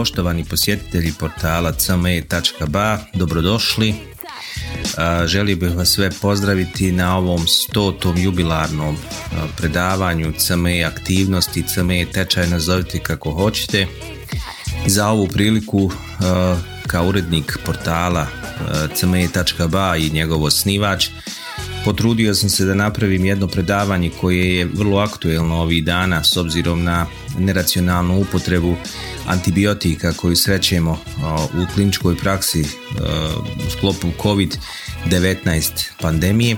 Poštovani posjetitelji portala cme.ba, dobrodošli. Želio bih vas sve pozdraviti na ovom stotom jubilarnom predavanju CME aktivnosti, CME tečaj, nazovite kako hoćete. Za ovu priliku kao urednik portala cme.ba i njegov osnivač potrudio sam se da napravim jedno predavanje koje je vrlo aktuelno ovih dana s obzirom na neracionalnu upotrebu antibiotika koju srećemo u kliničkoj praksi u sklopu COVID-19 pandemije.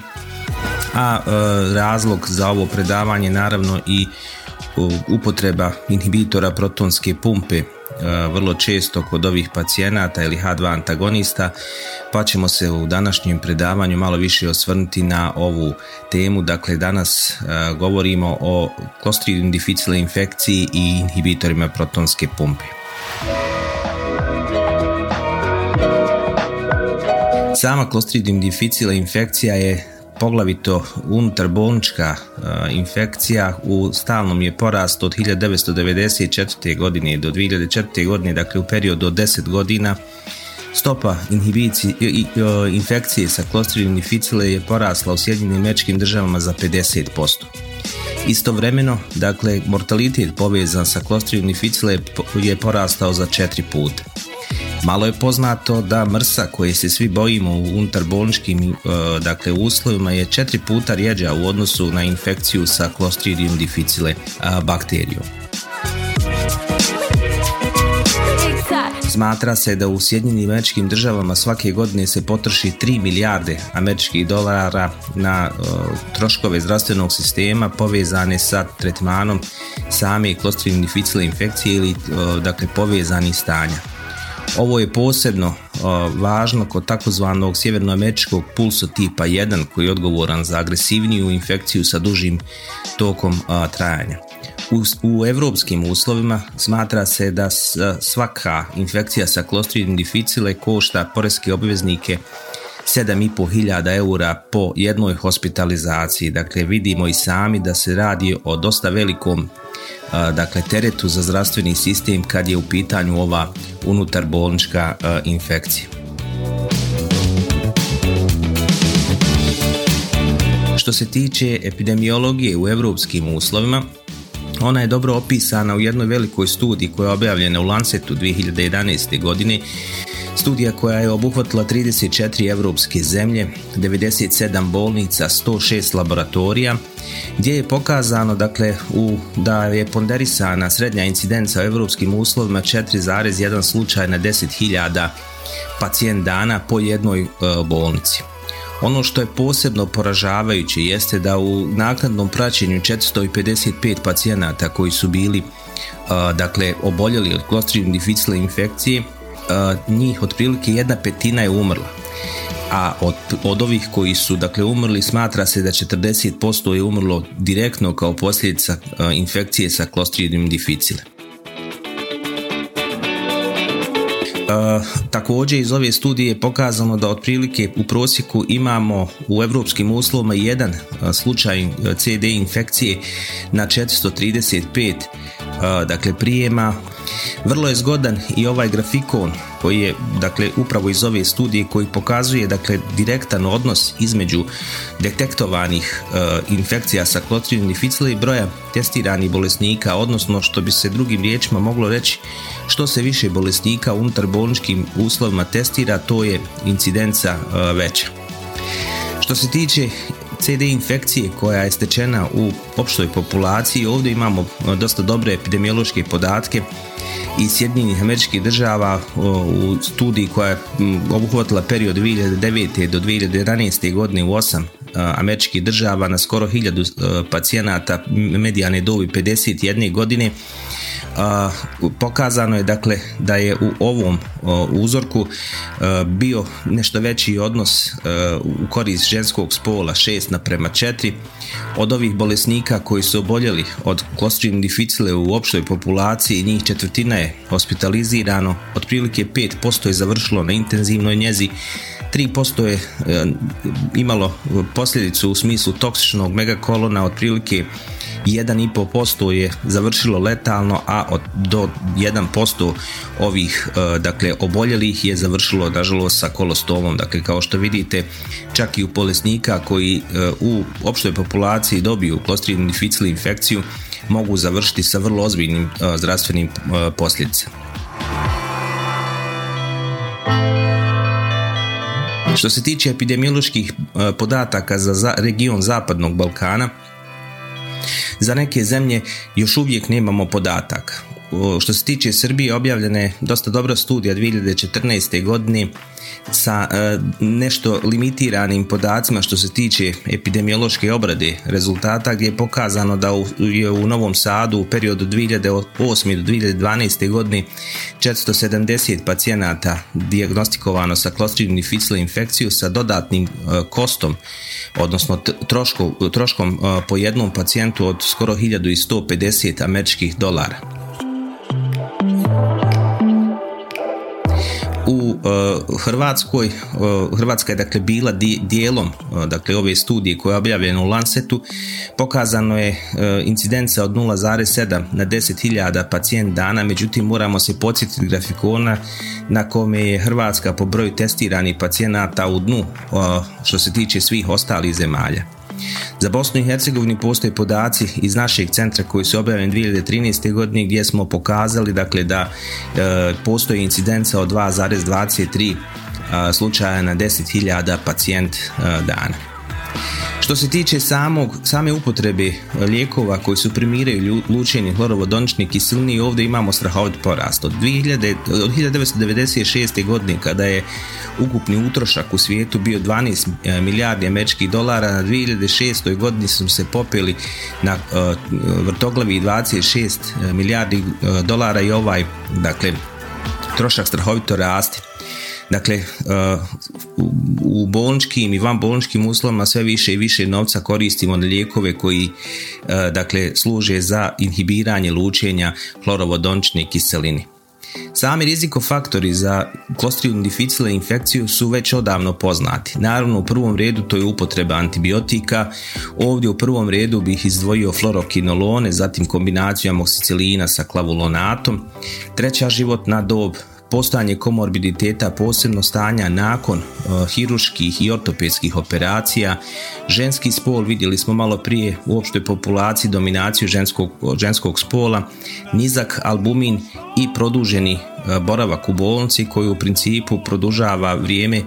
A razlog za ovo predavanje naravno i upotreba inhibitora protonske pumpe vrlo često kod ovih pacijenata ili H2 antagonista, pa ćemo se u današnjem predavanju malo više osvrnuti na ovu temu. Dakle, danas govorimo o Clostridium difficile infekciji i inhibitorima protonske pumpe. Sama Clostridium difficile infekcija je poglavito unutarbolnička infekcija u stalnom je porast od 1994. godine do 2004. godine, dakle u periodu od 10 godina stopa infekcije sa Clostridium difficile je porasla u Sjedinjenim američkim državama za 50%. Istovremeno, dakle, mortalitet povezan sa Clostridium difficile je porastao za 4 puta. Malo je poznato da mrsa koje se svi bojimo u unutarbolničkim e, dakle, uslovima je četiri puta rjeđa u odnosu na infekciju sa Clostridium difficile bakterijom. Smatra se da u Sjedinjenim američkim državama svake godine se potroši 3 milijarde američkih dolara na troškove zdravstvenog sistema povezane sa tretmanom same Clostridium difficile infekcije ili dakle povezani stanja. Ovo je posebno važno kod takozvanog sjevernoameričkog pulso tipa 1 koji je odgovoran za agresivniju infekciju sa dužim tokom trajanja. U, u evropskim uslovima smatra se da svaka infekcija sa Clostridium difficile košta poreske obveznike 7.500 eura po jednoj hospitalizaciji. Dakle, vidimo i sami da se radi o dosta velikom dakle, teretu za zdravstveni sistem kad je u pitanju ova unutar bolnička infekcija. Što se tiče epidemiologije u europskim uslovima, ona je dobro opisana u jednoj velikoj studiji koja je objavljena u Lancetu 2011. godine Studija koja je obuhvatila 34 evropske zemlje, 97 bolnica, 106 laboratorija, gdje je pokazano dakle, u, da je ponderisana srednja incidenca u evropskim uslovima 4,1 slučaj na 10.000 pacijent dana po jednoj e, bolnici. Ono što je posebno poražavajuće jeste da u naknadnom praćenju 455 pacijenata koji su bili e, dakle oboljeli od Clostridium difficile infekcije njih otprilike jedna petina je umrla a od, od ovih koji su dakle umrli smatra se da 40% je umrlo direktno kao posljedica infekcije sa Clostridium difficile. Uh, također iz ove studije je pokazano da otprilike u prosjeku imamo u europskim uslovima jedan slučaj CD infekcije na 435 dakle prijema vrlo je zgodan i ovaj grafikon koji je dakle upravo iz ove studije koji pokazuje dakle direktan odnos između detektovanih infekcija sa Clostridium difficile i broja testiranih bolesnika odnosno što bi se drugim riječima moglo reći što se više bolesnika unutar bolničkim uslovima testira to je incidenca veća. Što se tiče CD infekcije koja je stečena u opštoj populaciji, ovdje imamo dosta dobre epidemiološke podatke iz Sjedinjenih američkih država u studiji koja je obuhvatila period 2009. do 2011. godine u osam američkih država na skoro 1000 pacijenata medijane dobi 51 godine pokazano je dakle da je u ovom uzorku bio nešto veći odnos u korist ženskog spola 6 naprema 4 od ovih bolesnika koji su oboljeli od Clostridium difficile u opštoj populaciji njih četvrtina je hospitalizirano. Otprilike 5% je završilo na intenzivnoj njezi. 3% je imalo posljedicu u smislu toksičnog megakolona otprilike 1,5% je završilo letalno, a od, do 1% ovih e, dakle oboljelih je završilo nažalost sa kolostomom. Dakle, kao što vidite, čak i u bolesnika koji e, u opštoj populaciji dobiju Clostridium difficile infekciju mogu završiti sa vrlo ozbiljnim e, zdravstvenim posljedicama. Što se tiče epidemioloških podataka za region Zapadnog Balkana, za neke zemlje još uvijek nemamo podatak. Što se tiče Srbije, objavljena je dosta dobra studija 2014. godine sa e, nešto limitiranim podacima što se tiče epidemiološke obrade rezultata gdje je pokazano da je u Novom Sadu u periodu 2008. do 2012. godine 470 pacijenata dijagnostikovano sa Clostridium difficile infekciju sa dodatnim e, kostom odnosno troškom e, po jednom pacijentu od skoro 1150 američkih dolara. U e, Hrvatskoj, e, Hrvatska je dakle bila dijelom e, dakle ove studije koja je objavljena u Lancetu, pokazano je incidenca od 0,7 na 10.000 pacijent dana, međutim moramo se podsjetiti grafikona na kome je Hrvatska po broju testiranih pacijenata u dnu što se tiče svih ostalih zemalja. Za Bosnu i Hercegovini postoje podaci iz našeg centra koji su objavljeni 2013. godine gdje smo pokazali dakle da e, postoji incidenca od 2,23 e, slučaja na 10.000 pacijent e, dana. Što se tiče samog, same upotrebe lijekova koji su primiraju lučenje hlorovodonične kiseline, ovdje imamo strahovit porast. Od, 2000, od 1996. godine kada je ukupni utrošak u svijetu bio 12 e, milijardi američkih dolara, na 2006. godini su se popeli na uh, vrtoglavi 26 milijardi dolara i ovaj, dakle, trošak strahovito raste. Dakle, uh, u bolničkim i van bolničkim uslovima sve više i više novca koristimo na lijekove koji uh, dakle, služe za inhibiranje lučenja hlorovodončne kiseline. Sami rizikofaktori za Clostridium difficile infekciju su već odavno poznati. Naravno u prvom redu to je upotreba antibiotika, ovdje u prvom redu bih izdvojio fluorokinolone, zatim kombinaciju amoksicilina sa klavulonatom, treća životna dob, postojanje komorbiditeta, posebno stanja nakon uh, hiruških i ortopedskih operacija, ženski spol, vidjeli smo malo prije u opštoj populaciji dominaciju ženskog, ženskog spola, nizak albumin i produženi uh, boravak u bolnici koji u principu produžava vrijeme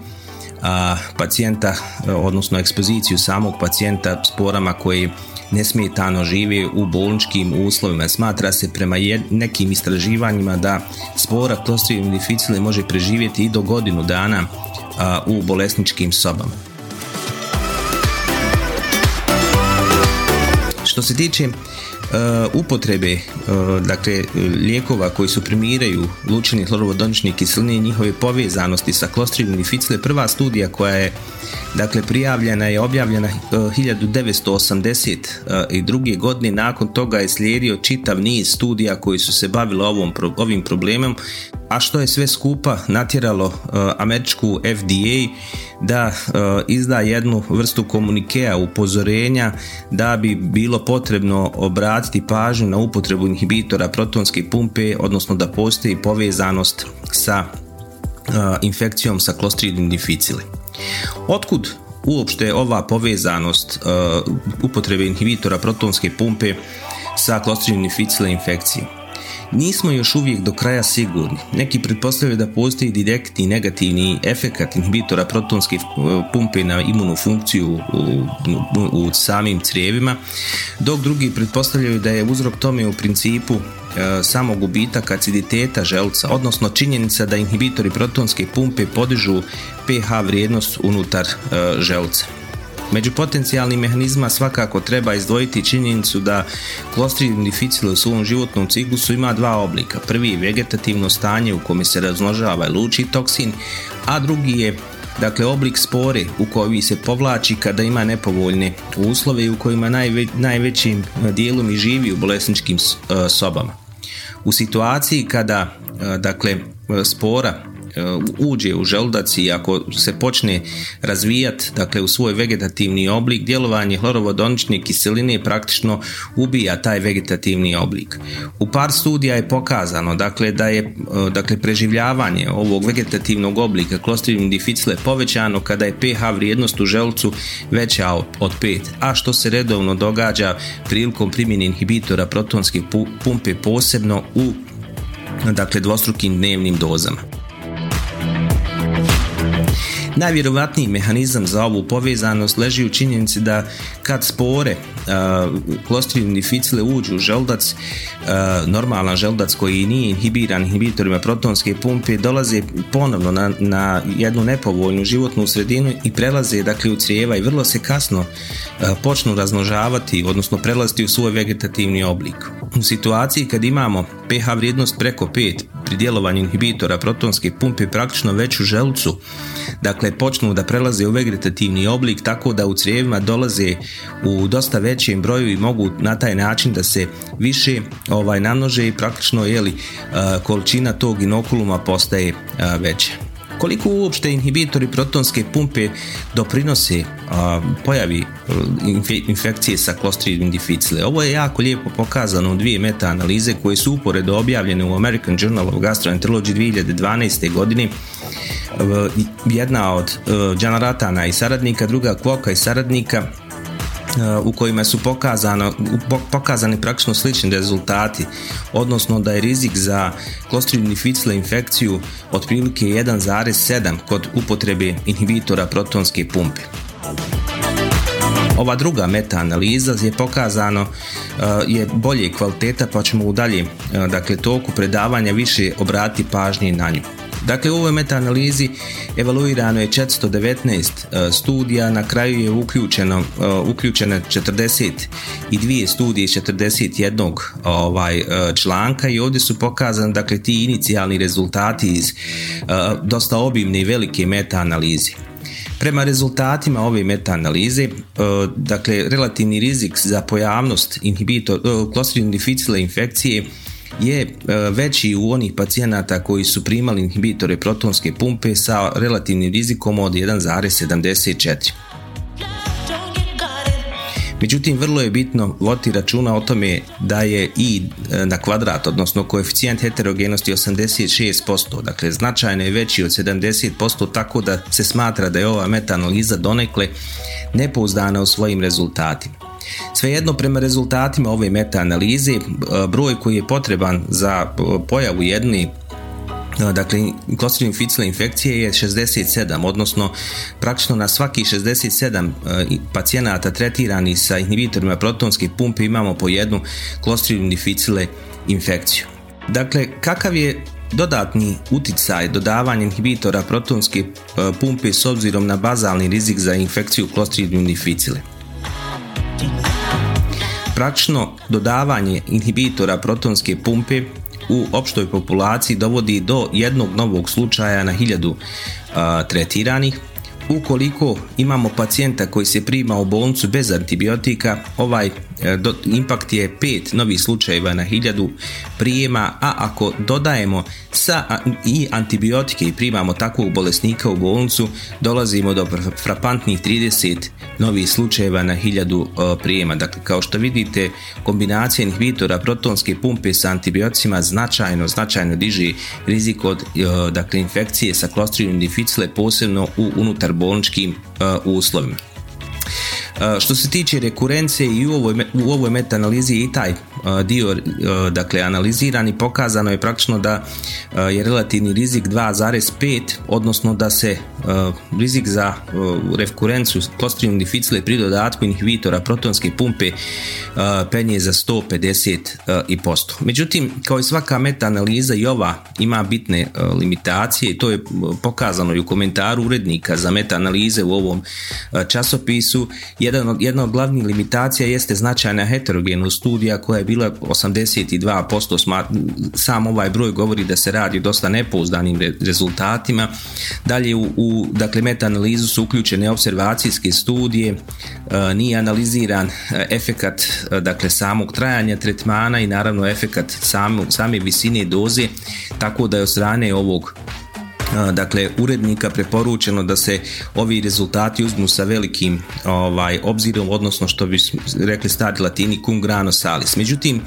pacijenta, uh, odnosno ekspoziciju samog pacijenta sporama koji nesmetano žive u bolničkim uslovima. Smatra se prema nekim istraživanjima da spora Clostridium difficile može preživjeti i do godinu dana u bolesničkim sobama. Što se tiče upotrebe uh, dakle lijekova koji su primiraju lučeni hlorovodonični kiseline i njihove povezanosti sa Clostridium difficile prva studija koja je dakle prijavljena je objavljena 1982. Uh, godine nakon toga je slijedio čitav niz studija koji su se bavili ovom, ovim problemom a što je sve skupa natjeralo američku FDA da izda jednu vrstu komunikea upozorenja da bi bilo potrebno obratiti pažnju na upotrebu inhibitora protonske pumpe odnosno da postoji povezanost sa infekcijom sa Clostridium difficile. Otkud uopšte ova povezanost upotrebe inhibitora protonske pumpe sa Clostridium difficile infekcijom? Nismo još uvijek do kraja sigurni. Neki pretpostavljaju da postoji direktni negativni efekat inhibitora protonske pumpe na imunnu funkciju u, u, samim crijevima, dok drugi pretpostavljaju da je uzrok tome u principu e, samo gubitak aciditeta želca, odnosno činjenica da inhibitori protonske pumpe podižu pH vrijednost unutar e, želca. Među potencijalnim mehanizma svakako treba izdvojiti činjenicu da Clostridium difficile u svom životnom ciklusu ima dva oblika. Prvi je vegetativno stanje u kome se razmnožava i luči toksin, a drugi je dakle oblik spore u koji se povlači kada ima nepovoljne uslove i u kojima najve, najvećim dijelom i živi u bolesničkim e, sobama. U situaciji kada e, dakle spora E, uđe u želudac i ako se počne razvijati dakle u svoj vegetativni oblik djelovanje hlorovodonične kiseline praktično ubija taj vegetativni oblik. U par studija je pokazano dakle da je e, dakle preživljavanje ovog vegetativnog oblika Clostridium difficile povećano kada je pH vrijednost u želucu veća od 5, a što se redovno događa prilikom primjene inhibitora protonske pumpe posebno u dakle dvostrukim dnevnim dozama. Najvjerovatniji mehanizam za ovu povezanost leži u činjenici da kad spore Clostridium difficile uđu u želdac, normalan želdac koji nije inhibiran inhibitorima protonske pumpe, dolaze ponovno na, na jednu nepovoljnu životnu sredinu i prelaze dakle u crijeva i vrlo se kasno počnu razmnožavati, odnosno prelaziti u svoj vegetativni oblik. U situaciji kad imamo pH vrijednost preko 5 pri djelovanju inhibitora protonske pumpe praktično već u želucu, dakle počnu da prelaze u vegetativni oblik tako da u crijevima dolaze u dosta većem broju i mogu na taj način da se više ovaj namnože i praktično je li količina tog inokuluma postaje veća. Koliko uopšte inhibitori protonske pumpe doprinose a, pojavi infekcije sa Clostridium difficile? Ovo je jako lijepo pokazano u dvije meta-analize koje su uporedo objavljene u American Journal of Gastroenterology 2012. godine jedna od Jana Ratana i saradnika, druga Kvoka i saradnika u kojima su pokazano, pokazani praktično slični rezultati, odnosno da je rizik za Clostridium difficile infekciju otprilike 1,7 kod upotrebe inhibitora protonske pumpe. Ova druga meta-analiza je pokazano je bolje kvaliteta pa ćemo u dalje dakle, toku predavanja više obratiti pažnje na nju. Dakle, u ovoj meta-analizi evaluirano je 419 e, studija, na kraju je uključeno, e, uključeno 42 studije 41 ovaj, e, članka i ovdje su pokazani dakle, ti inicijalni rezultati iz dosta obimne i velike meta-analize. Prema rezultatima ove meta-analize, dakle, relativni rizik za pojavnost inhibitor, difficile infekcije je e, veći u onih pacijenata koji su primali inhibitore protonske pumpe sa relativnim rizikom od 1,74. Međutim, vrlo je bitno voditi računa o tome da je i e, na kvadrat, odnosno koeficijent heterogenosti 86%, dakle značajno je veći od 70%, tako da se smatra da je ova metanaliza donekle nepouzdana u svojim rezultatima. Svejedno prema rezultatima ove meta-analize, e, broj koji je potreban za e, pojavu jedne e, dakle Clostridium difficile infekcije je 67, odnosno praktično na svaki 67 pacijenata tretirani sa inhibitorima protonske pumpe imamo po jednu Clostridium difficile infekciju. Dakle, kakav je dodatni uticaj dodavanja inhibitora protonske pumpe s obzirom na bazalni rizik za infekciju Clostridium difficile? Praktično dodavanje inhibitora protonske pumpe u opštoj populaciji dovodi do jednog novog slučaja na hiljadu tretiranih. Ukoliko imamo pacijenta koji se prima u bolnicu bez antibiotika, ovaj E, do, impakt je pet novih slučajeva na hiljadu prijema, a ako dodajemo sa i antibiotike i primamo takvog bolesnika u bolnicu, dolazimo do frapantnih 30 novih slučajeva na hiljadu e, prijema. Dakle, kao što vidite, kombinacija inhibitora protonske pumpe sa antibioticima značajno, značajno diže rizik od e, dakle, infekcije sa Clostridium difficile, posebno u unutar bolničkim uslovima. Što se tiče rekurencije i u ovoj, u ovoj meta-analizi i taj dio dakle analiziran i pokazano je praktično da je relativni rizik 2,5 odnosno da se rizik za rekurenciju klostridium difficile pri dodatku inhibitora protonske pumpe penje za 150 i posto. Međutim, kao i svaka meta analiza i ova ima bitne limitacije i to je pokazano i u komentaru urednika za meta analize u ovom časopisu. Jedan jedna od glavnih limitacija jeste značajna heterogenost studija koja je 82%, sam ovaj broj govori da se radi o dosta nepouzdanim rezultatima. Dalje u, u dakle, meta-analizu su uključene observacijske studije, e, nije analiziran e, efekat e, dakle, samog trajanja tretmana i naravno efekat same visine doze, tako da je od strane ovog dakle urednika preporučeno da se ovi rezultati uzmu sa velikim ovaj obzirom odnosno što bi rekli stari latini cum grano salis. Međutim,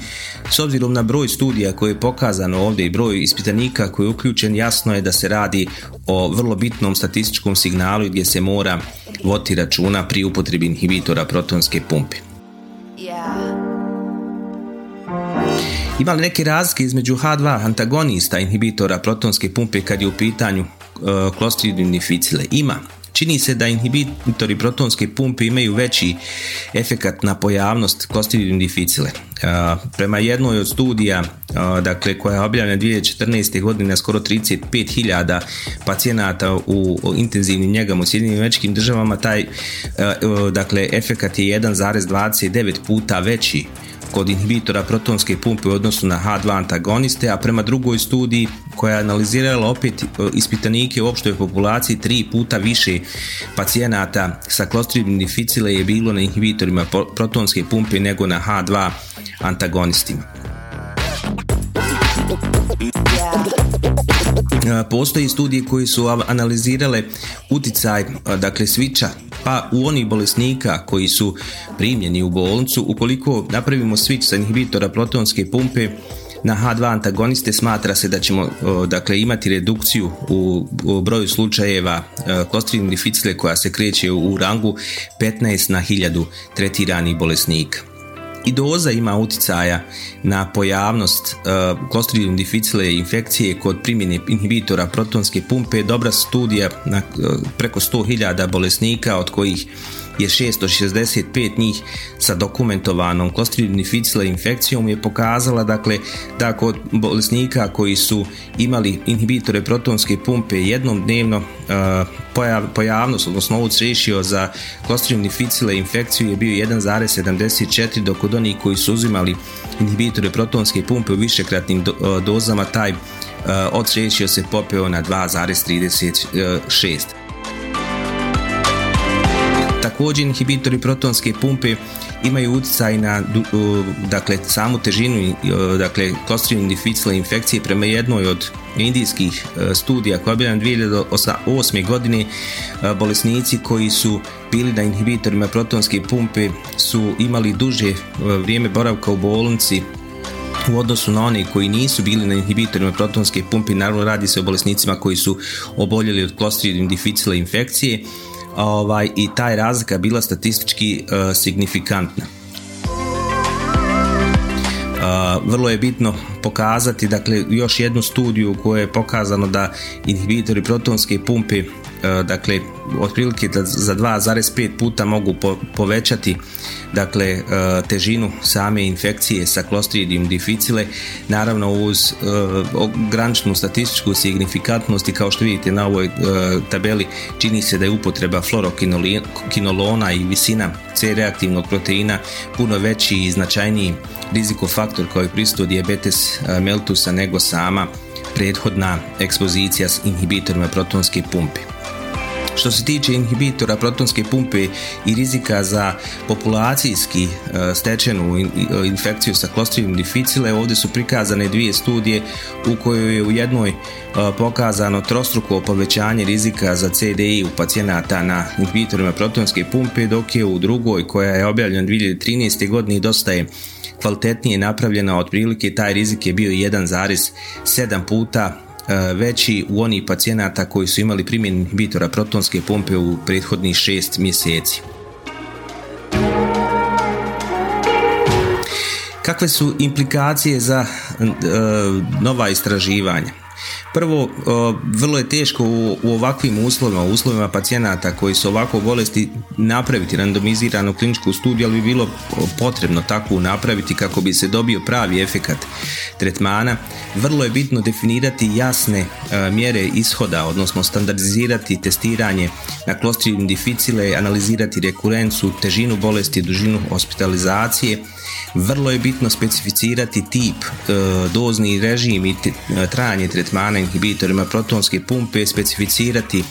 s obzirom na broj studija koje je pokazano ovdje i broj ispitanika koji je uključen, jasno je da se radi o vrlo bitnom statističkom signalu gdje se mora voti računa pri upotrebi inhibitora protonske pumpe. Ima li neke razlike između H2 antagonista inhibitora protonske pumpe kad je u pitanju uh, Clostridium difficile? Ima. Čini se da inhibitori protonske pumpe imaju veći efekat na pojavnost Clostridium difficile. Uh, prema jednoj od studija uh, dakle, koja je objavljena 2014. godine skoro 35.000 pacijenata u, u intenzivnim njegama u Sjedinim američkim državama taj uh, dakle, efekat je 1,29 puta veći kod inhibitora protonske pumpe u odnosu na H2 antagoniste, a prema drugoj studiji koja je analizirala opet e, ispitanike u opštoj populaciji tri puta više pacijenata sa Clostridium difficile je bilo na inhibitorima protonske pumpe nego na H2 antagonistima. E, postoji studije koji su analizirale uticaj e, dakle sviča pa u onih bolesnika koji su primljeni u bolnicu, ukoliko napravimo switch sa inhibitora protonske pumpe na H2 antagoniste smatra se da ćemo dakle imati redukciju u, broju slučajeva Clostridium difficile koja se kreće u rangu 15 na 1000 tretiranih bolesnika i doza ima utjecaja na pojavnost uh, Clostridium difficile infekcije kod primjene inhibitora protonske pumpe. Dobra studija na uh, preko 100.000 bolesnika od kojih je 665 njih sa dokumentovanom Clostridium difficile infekcijom je pokazala dakle da kod bolesnika koji su imali inhibitore protonske pumpe jednom dnevno pojav, pojavnost odnosno ovu ratio za Clostridium difficile infekciju je bio 1,74 dok kod onih koji su uzimali inhibitore protonske pumpe u višekratnim uh, dozama taj uh, od ratio se popeo na 2,36 Također inhibitori protonske pumpe imaju utjecaj na dakle, samu težinu dakle, Clostridium difficile infekcije prema jednoj od indijskih e, studija koja je bila 2008. godine e, bolesnici koji su bili na inhibitorima protonske pumpe su imali duže e, vrijeme boravka u bolnici u odnosu na one koji nisu bili na inhibitorima protonske pumpe, naravno radi se o bolesnicima koji su oboljeli od Clostridium difficile infekcije, ovaj, i taj razlika bila statistički uh, signifikantna. Uh, vrlo je bitno pokazati dakle još jednu studiju u kojoj je pokazano da inhibitori protonske pumpe dakle otprilike da za 2,5 puta mogu povećati dakle e, težinu same infekcije sa Clostridium difficile naravno uz e, graničnu statističku signifikantnost i kao što vidite na ovoj e, tabeli čini se da je upotreba fluorokinolona i visina C reaktivnog proteina puno veći i značajniji rizikofaktor koji pristup diabetes meltusa nego sama prethodna ekspozicija s inhibitorima protonske pumpe. Što se tiče inhibitora protonske pumpe i rizika za populacijski e, stečenu e, infekciju sa Clostridium difficile, ovdje su prikazane dvije studije u kojoj je u jednoj e, pokazano trostruko povećanje rizika za CDI u pacijenata na inhibitorima protonske pumpe, dok je u drugoj koja je objavljena 2013. godine dosta je kvalitetnije napravljena, otprilike taj rizik je bio 1,7 puta veći u onih pacijenata koji su imali primjen inhibitora protonske pumpe u prethodnih šest mjeseci. Kakve su implikacije za nova istraživanja? Prvo, vrlo je teško u, ovakvim uslovima, uslovima pacijenata koji su ovako bolesti napraviti randomiziranu kliničku studiju, ali bi bilo potrebno takvu napraviti kako bi se dobio pravi efekat tretmana. Vrlo je bitno definirati jasne e, mjere ishoda, odnosno standardizirati testiranje na klostridium difficile, analizirati rekurencu, težinu bolesti, dužinu hospitalizacije. Vrlo je bitno specificirati tip, e, dozni režim i e, trajanje tretmana inhibitorima protonske pumpe, specificirati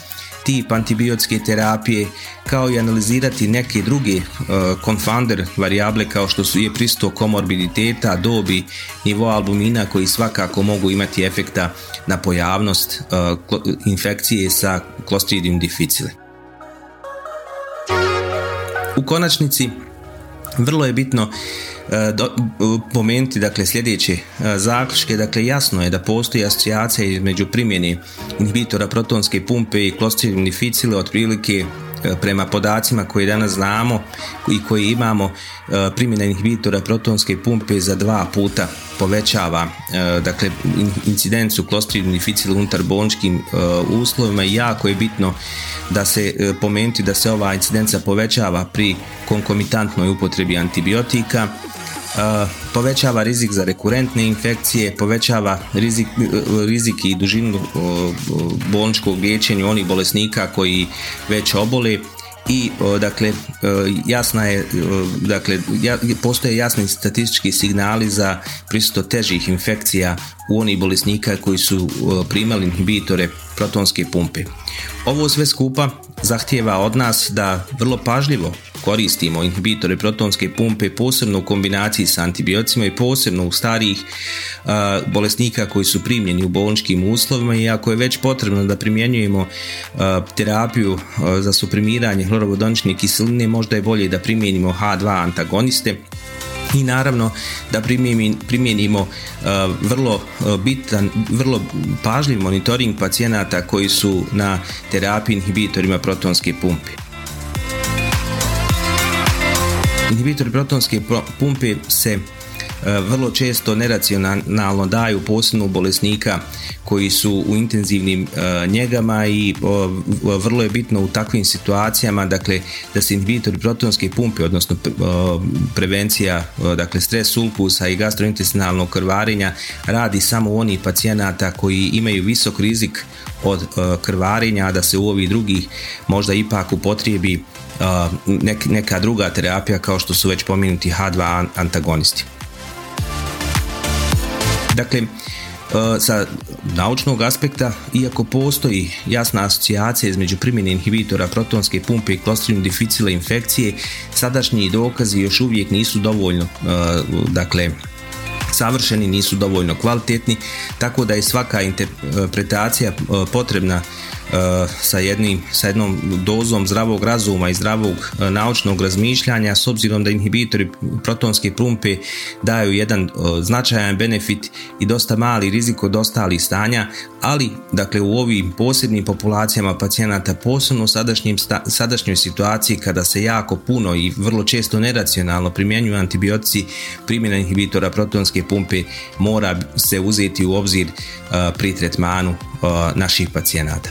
tip antibiotske terapije, kao i analizirati neke druge uh, confunder varijable kao što su je pristo komorbiditeta, dobi, nivo albumina koji svakako mogu imati efekta na pojavnost infekcije sa Clostridium difficile. U konačnici, vrlo je bitno E, do, pomenuti dakle sljedeće e, zaključke, dakle jasno je da postoji asocijacija između primjene inhibitora protonske pumpe i Clostridium difficile otprilike e, prema podacima koje danas znamo i koji imamo primjena inhibitora protonske pumpe za dva puta povećava dakle incidencu Clostridium difficile unutar bolničkim uslovima. I jako je bitno da se pomenuti da se ova incidenca povećava pri konkomitantnoj upotrebi antibiotika povećava rizik za rekurentne infekcije, povećava rizik, rizik i dužinu bolničkog liječenja onih bolesnika koji već obole. I dakle jasna je dakle postoje jasni statistički signali za prisustvo težih infekcija u onih bolesnika koji su primali inhibitore protonske pumpe. Ovo sve skupa zahtjeva od nas da vrlo pažljivo koristimo inhibitore protonske pumpe posebno u kombinaciji sa antibioticima i posebno u starijih bolesnika koji su primljeni u bolničkim uslovima i ako je već potrebno da primjenjujemo terapiju za suprimiranje hlorovodonične kiseline možda je bolje da primijenimo H2 antagoniste i naravno da primijenimo vrlo bitan, vrlo pažljiv monitoring pacijenata koji su na terapiji inhibitorima protonske pumpe. Inhibitori protonske pumpe se vrlo često neracionalno daju posebno bolesnika koji su u intenzivnim e, njegama i vrlo je bitno u takvim situacijama dakle da se inhibitori protonske pumpe odnosno prevencija dakle stres sulkusa i gastrointestinalnog krvarenja radi samo u onih pacijenata koji imaju visok rizik od e, krvarenja da se u ovih drugih možda ipak upotrijebi neka druga terapija kao što su već pomenuti H2 antagonisti. Dakle, sa naučnog aspekta, iako postoji jasna asocijacija između primjene inhibitora protonske pumpe i Clostridium difficile infekcije, sadašnji dokazi još uvijek nisu dovoljno dakle, savršeni, nisu dovoljno kvalitetni, tako da je svaka interpretacija potrebna sa, jednim, sa jednom dozom zdravog razuma i zdravog e, naučnog razmišljanja s obzirom da inhibitori protonske pumpe daju jedan e, značajan benefit i dosta mali rizik od ostalih stanja, ali dakle u ovim posebnim populacijama pacijenata posebno u sadašnjoj situaciji kada se jako puno i vrlo često neracionalno primjenjuju antibiotici, primjena inhibitora protonske pumpe mora se uzeti u obzir e, pri tretmanu naših pacijenata.